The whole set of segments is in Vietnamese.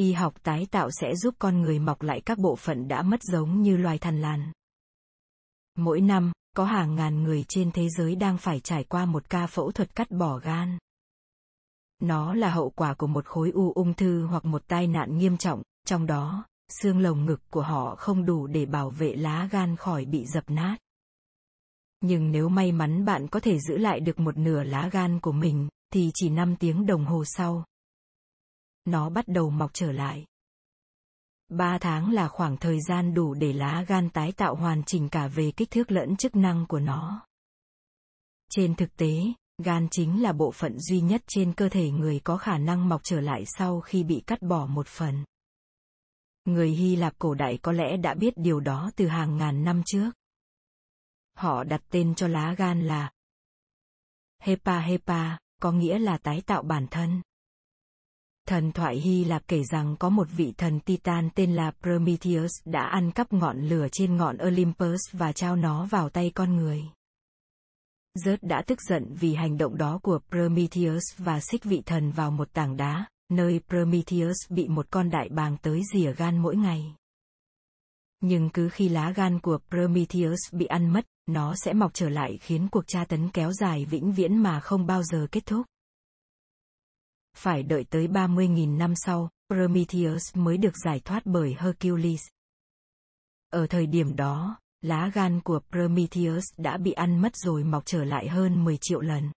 Y học tái tạo sẽ giúp con người mọc lại các bộ phận đã mất giống như loài thằn lằn. Mỗi năm, có hàng ngàn người trên thế giới đang phải trải qua một ca phẫu thuật cắt bỏ gan. Nó là hậu quả của một khối u ung thư hoặc một tai nạn nghiêm trọng, trong đó, xương lồng ngực của họ không đủ để bảo vệ lá gan khỏi bị dập nát. Nhưng nếu may mắn bạn có thể giữ lại được một nửa lá gan của mình, thì chỉ 5 tiếng đồng hồ sau, nó bắt đầu mọc trở lại. 3 tháng là khoảng thời gian đủ để lá gan tái tạo hoàn chỉnh cả về kích thước lẫn chức năng của nó. Trên thực tế, gan chính là bộ phận duy nhất trên cơ thể người có khả năng mọc trở lại sau khi bị cắt bỏ một phần. Người Hy Lạp cổ đại có lẽ đã biết điều đó từ hàng ngàn năm trước. Họ đặt tên cho lá gan là Hepa Hepa, có nghĩa là tái tạo bản thân. Thần thoại Hy Lạp kể rằng có một vị thần Titan tên là Prometheus đã ăn cắp ngọn lửa trên ngọn Olympus và trao nó vào tay con người. Zeus đã tức giận vì hành động đó của Prometheus và xích vị thần vào một tảng đá, nơi Prometheus bị một con đại bàng tới rỉa gan mỗi ngày. Nhưng cứ khi lá gan của Prometheus bị ăn mất, nó sẽ mọc trở lại khiến cuộc tra tấn kéo dài vĩnh viễn mà không bao giờ kết thúc. Phải đợi tới 30.000 năm sau, Prometheus mới được giải thoát bởi Hercules. Ở thời điểm đó, lá gan của Prometheus đã bị ăn mất rồi mọc trở lại hơn 10 triệu lần.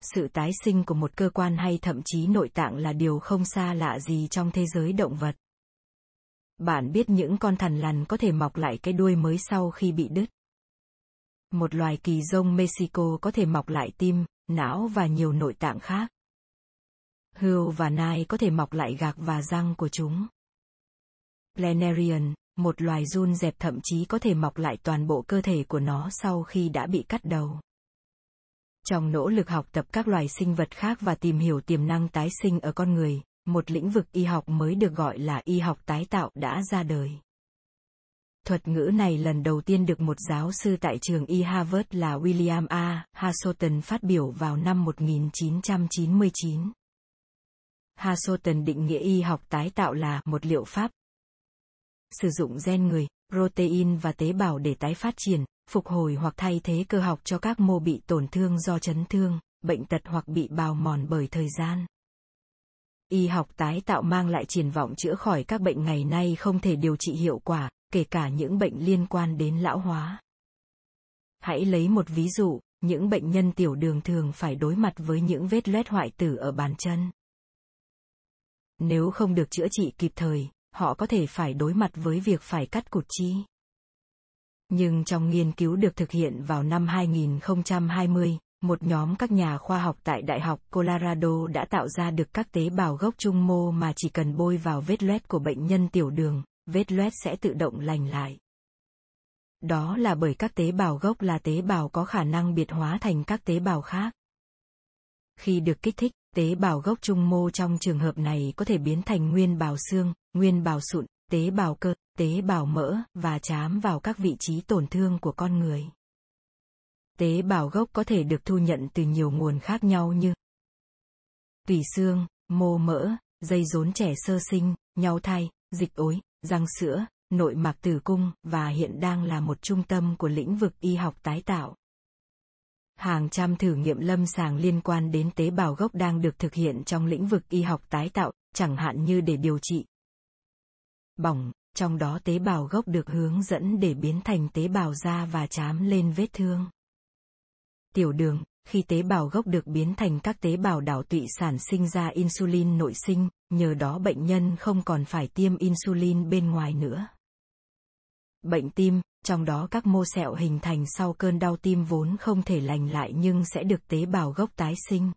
Sự tái sinh của một cơ quan hay thậm chí nội tạng là điều không xa lạ gì trong thế giới động vật. Bạn biết những con thằn lằn có thể mọc lại cái đuôi mới sau khi bị đứt. Một loài kỳ rông Mexico có thể mọc lại tim, não và nhiều nội tạng khác. Hươu và nai có thể mọc lại gạc và răng của chúng. Planarian, một loài run dẹp thậm chí có thể mọc lại toàn bộ cơ thể của nó sau khi đã bị cắt đầu. Trong nỗ lực học tập các loài sinh vật khác và tìm hiểu tiềm năng tái sinh ở con người, một lĩnh vực y học mới được gọi là y học tái tạo đã ra đời. Thuật ngữ này lần đầu tiên được một giáo sư tại trường y Harvard là William A. Hasselton phát biểu vào năm 1999. Hasselton định nghĩa y học tái tạo là một liệu pháp sử dụng gen người, protein và tế bào để tái phát triển, phục hồi hoặc thay thế cơ học cho các mô bị tổn thương do chấn thương, bệnh tật hoặc bị bào mòn bởi thời gian. Y học tái tạo mang lại triển vọng chữa khỏi các bệnh ngày nay không thể điều trị hiệu quả, kể cả những bệnh liên quan đến lão hóa. Hãy lấy một ví dụ, những bệnh nhân tiểu đường thường phải đối mặt với những vết loét hoại tử ở bàn chân. Nếu không được chữa trị kịp thời, họ có thể phải đối mặt với việc phải cắt cụt chi. Nhưng trong nghiên cứu được thực hiện vào năm 2020, một nhóm các nhà khoa học tại Đại học Colorado đã tạo ra được các tế bào gốc trung mô mà chỉ cần bôi vào vết loét của bệnh nhân tiểu đường, vết loét sẽ tự động lành lại. Đó là bởi các tế bào gốc là tế bào có khả năng biệt hóa thành các tế bào khác. Khi được kích thích, tế bào gốc trung mô trong trường hợp này có thể biến thành nguyên bào xương, nguyên bào sụn, tế bào cơ, tế bào mỡ và chám vào các vị trí tổn thương của con người. Tế bào gốc có thể được thu nhận từ nhiều nguồn khác nhau như tủy xương, mô mỡ, dây rốn trẻ sơ sinh, nhau thai, dịch ối, răng sữa, nội mạc tử cung và hiện đang là một trung tâm của lĩnh vực y học tái tạo. Hàng trăm thử nghiệm lâm sàng liên quan đến tế bào gốc đang được thực hiện trong lĩnh vực y học tái tạo, chẳng hạn như để điều trị bỏng, trong đó tế bào gốc được hướng dẫn để biến thành tế bào da và chám lên vết thương. Tiểu đường, khi tế bào gốc được biến thành các tế bào đảo tụy sản sinh ra insulin nội sinh, nhờ đó bệnh nhân không còn phải tiêm insulin bên ngoài nữa. Bệnh tim, trong đó các mô sẹo hình thành sau cơn đau tim vốn không thể lành lại nhưng sẽ được tế bào gốc tái sinh.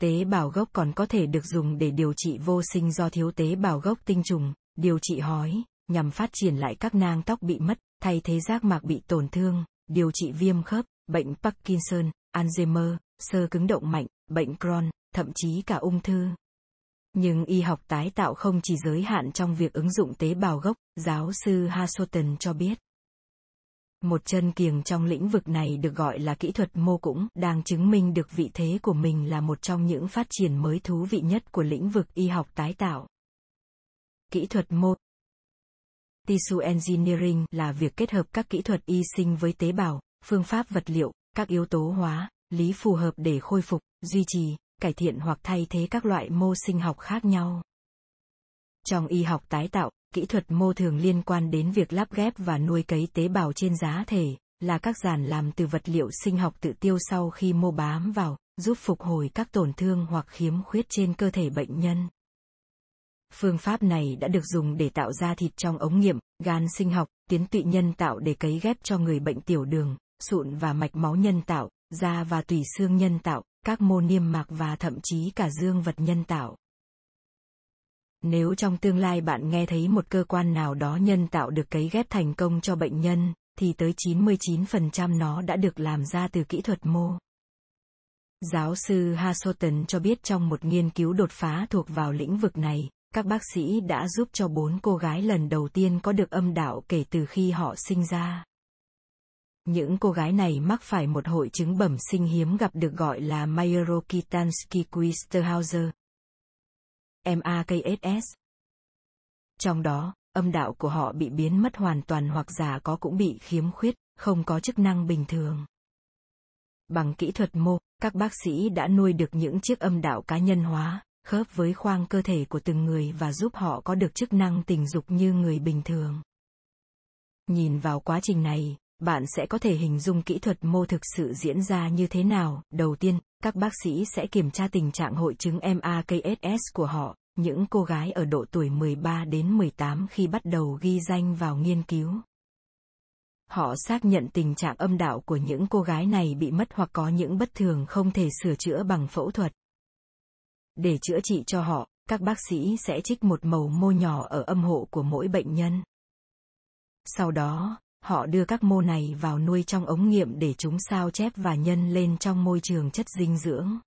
Tế bào gốc còn có thể được dùng để điều trị vô sinh do thiếu tế bào gốc tinh trùng, điều trị hói, nhằm phát triển lại các nang tóc bị mất, thay thế giác mạc bị tổn thương, điều trị viêm khớp, bệnh Parkinson, Alzheimer, sơ cứng động mạnh, bệnh Crohn, thậm chí cả ung thư. Nhưng y học tái tạo không chỉ giới hạn trong việc ứng dụng tế bào gốc, giáo sư Hasselton cho biết. Một chân kiềng trong lĩnh vực này được gọi là kỹ thuật mô cũng đang chứng minh được vị thế của mình là một trong những phát triển mới thú vị nhất của lĩnh vực y học tái tạo. Kỹ thuật mô Tissue engineering là việc kết hợp các kỹ thuật y sinh với tế bào, phương pháp vật liệu, các yếu tố hóa, lý phù hợp để khôi phục, duy trì, cải thiện hoặc thay thế các loại mô sinh học khác nhau. Trong y học tái tạo, kỹ thuật mô thường liên quan đến việc lắp ghép và nuôi cấy tế bào trên giá thể, là các dàn làm từ vật liệu sinh học tự tiêu sau khi mô bám vào, giúp phục hồi các tổn thương hoặc khiếm khuyết trên cơ thể bệnh nhân. Phương pháp này đã được dùng để tạo ra thịt trong ống nghiệm, gan sinh học, tiến tụy nhân tạo để cấy ghép cho người bệnh tiểu đường, sụn và mạch máu nhân tạo, da và tủy xương nhân tạo, các mô niêm mạc và thậm chí cả dương vật nhân tạo. Nếu trong tương lai bạn nghe thấy một cơ quan nào đó nhân tạo được cấy ghép thành công cho bệnh nhân, thì tới 99% nó đã được làm ra từ kỹ thuật mô. Giáo sư Hasoten cho biết trong một nghiên cứu đột phá thuộc vào lĩnh vực này, các bác sĩ đã giúp cho bốn cô gái lần đầu tiên có được âm đạo kể từ khi họ sinh ra. Những cô gái này mắc phải một hội chứng bẩm sinh hiếm gặp được gọi là Mayer-Rokitansky-Quisterhauser. MAKSS. Trong đó, âm đạo của họ bị biến mất hoàn toàn hoặc già có cũng bị khiếm khuyết, không có chức năng bình thường. Bằng kỹ thuật mô, các bác sĩ đã nuôi được những chiếc âm đạo cá nhân hóa, khớp với khoang cơ thể của từng người và giúp họ có được chức năng tình dục như người bình thường. Nhìn vào quá trình này, bạn sẽ có thể hình dung kỹ thuật mô thực sự diễn ra như thế nào. Đầu tiên, các bác sĩ sẽ kiểm tra tình trạng hội chứng MAKSS của họ, những cô gái ở độ tuổi 13 đến 18 khi bắt đầu ghi danh vào nghiên cứu. Họ xác nhận tình trạng âm đạo của những cô gái này bị mất hoặc có những bất thường không thể sửa chữa bằng phẫu thuật. Để chữa trị cho họ, các bác sĩ sẽ trích một màu mô nhỏ ở âm hộ của mỗi bệnh nhân. Sau đó, họ đưa các mô này vào nuôi trong ống nghiệm để chúng sao chép và nhân lên trong môi trường chất dinh dưỡng.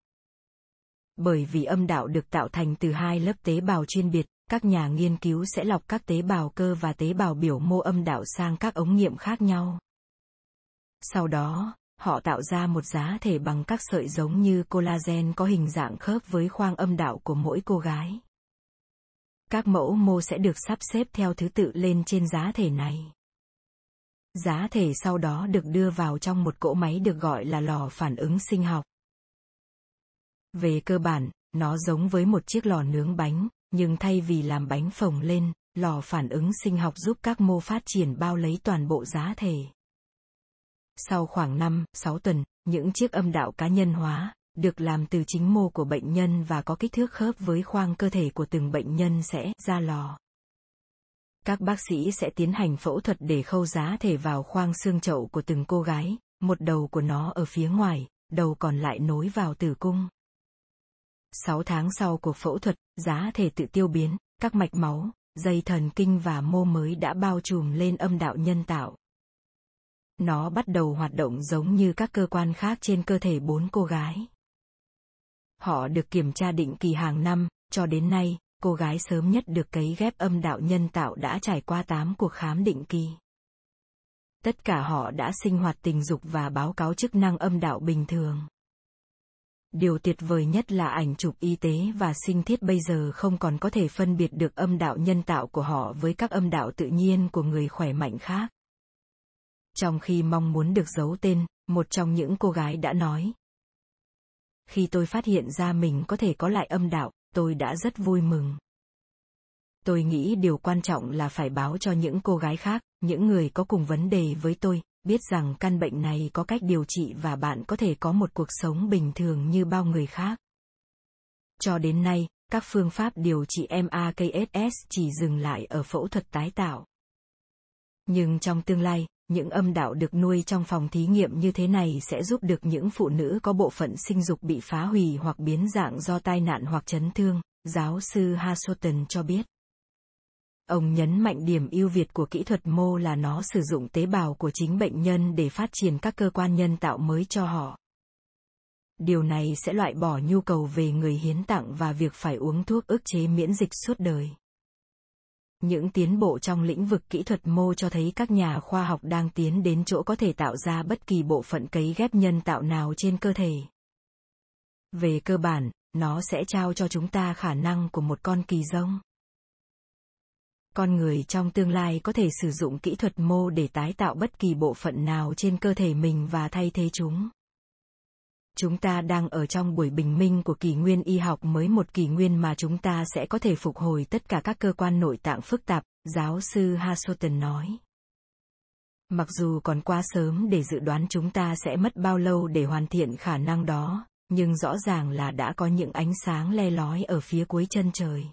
Bởi vì âm đạo được tạo thành từ hai lớp tế bào chuyên biệt, các nhà nghiên cứu sẽ lọc các tế bào cơ và tế bào biểu mô âm đạo sang các ống nghiệm khác nhau. Sau đó, họ tạo ra một giá thể bằng các sợi giống như collagen có hình dạng khớp với khoang âm đạo của mỗi cô gái. Các mẫu mô sẽ được sắp xếp theo thứ tự lên trên giá thể này. Giá thể sau đó được đưa vào trong một cỗ máy được gọi là lò phản ứng sinh học. Về cơ bản, nó giống với một chiếc lò nướng bánh, nhưng thay vì làm bánh phồng lên, lò phản ứng sinh học giúp các mô phát triển bao lấy toàn bộ giá thể. Sau khoảng 5, 6 tuần, những chiếc âm đạo cá nhân hóa, được làm từ chính mô của bệnh nhân và có kích thước khớp với khoang cơ thể của từng bệnh nhân sẽ ra lò. Các bác sĩ sẽ tiến hành phẫu thuật để khâu giá thể vào khoang xương chậu của từng cô gái, một đầu của nó ở phía ngoài, đầu còn lại nối vào tử cung. 6 tháng sau cuộc phẫu thuật, giá thể tự tiêu biến, các mạch máu, dây thần kinh và mô mới đã bao trùm lên âm đạo nhân tạo. Nó bắt đầu hoạt động giống như các cơ quan khác trên cơ thể bốn cô gái. Họ được kiểm tra định kỳ hàng năm, cho đến nay, cô gái sớm nhất được cấy ghép âm đạo nhân tạo đã trải qua 8 cuộc khám định kỳ. Tất cả họ đã sinh hoạt tình dục và báo cáo chức năng âm đạo bình thường. Điều tuyệt vời nhất là ảnh chụp y tế và sinh thiết bây giờ không còn có thể phân biệt được âm đạo nhân tạo của họ với các âm đạo tự nhiên của người khỏe mạnh khác. Trong khi mong muốn được giấu tên, một trong những cô gái đã nói. Khi tôi phát hiện ra mình có thể có lại âm đạo, tôi đã rất vui mừng. Tôi nghĩ điều quan trọng là phải báo cho những cô gái khác, những người có cùng vấn đề với tôi, biết rằng căn bệnh này có cách điều trị và bạn có thể có một cuộc sống bình thường như bao người khác. Cho đến nay, các phương pháp điều trị MAKSS chỉ dừng lại ở phẫu thuật tái tạo. Nhưng trong tương lai, những âm đạo được nuôi trong phòng thí nghiệm như thế này sẽ giúp được những phụ nữ có bộ phận sinh dục bị phá hủy hoặc biến dạng do tai nạn hoặc chấn thương, giáo sư Hasoton cho biết. Ông nhấn mạnh điểm ưu việt của kỹ thuật mô là nó sử dụng tế bào của chính bệnh nhân để phát triển các cơ quan nhân tạo mới cho họ. Điều này sẽ loại bỏ nhu cầu về người hiến tặng và việc phải uống thuốc ức chế miễn dịch suốt đời những tiến bộ trong lĩnh vực kỹ thuật mô cho thấy các nhà khoa học đang tiến đến chỗ có thể tạo ra bất kỳ bộ phận cấy ghép nhân tạo nào trên cơ thể. Về cơ bản, nó sẽ trao cho chúng ta khả năng của một con kỳ rông. Con người trong tương lai có thể sử dụng kỹ thuật mô để tái tạo bất kỳ bộ phận nào trên cơ thể mình và thay thế chúng chúng ta đang ở trong buổi bình minh của kỷ nguyên y học mới một kỷ nguyên mà chúng ta sẽ có thể phục hồi tất cả các cơ quan nội tạng phức tạp, giáo sư Hasoten nói. Mặc dù còn quá sớm để dự đoán chúng ta sẽ mất bao lâu để hoàn thiện khả năng đó, nhưng rõ ràng là đã có những ánh sáng le lói ở phía cuối chân trời.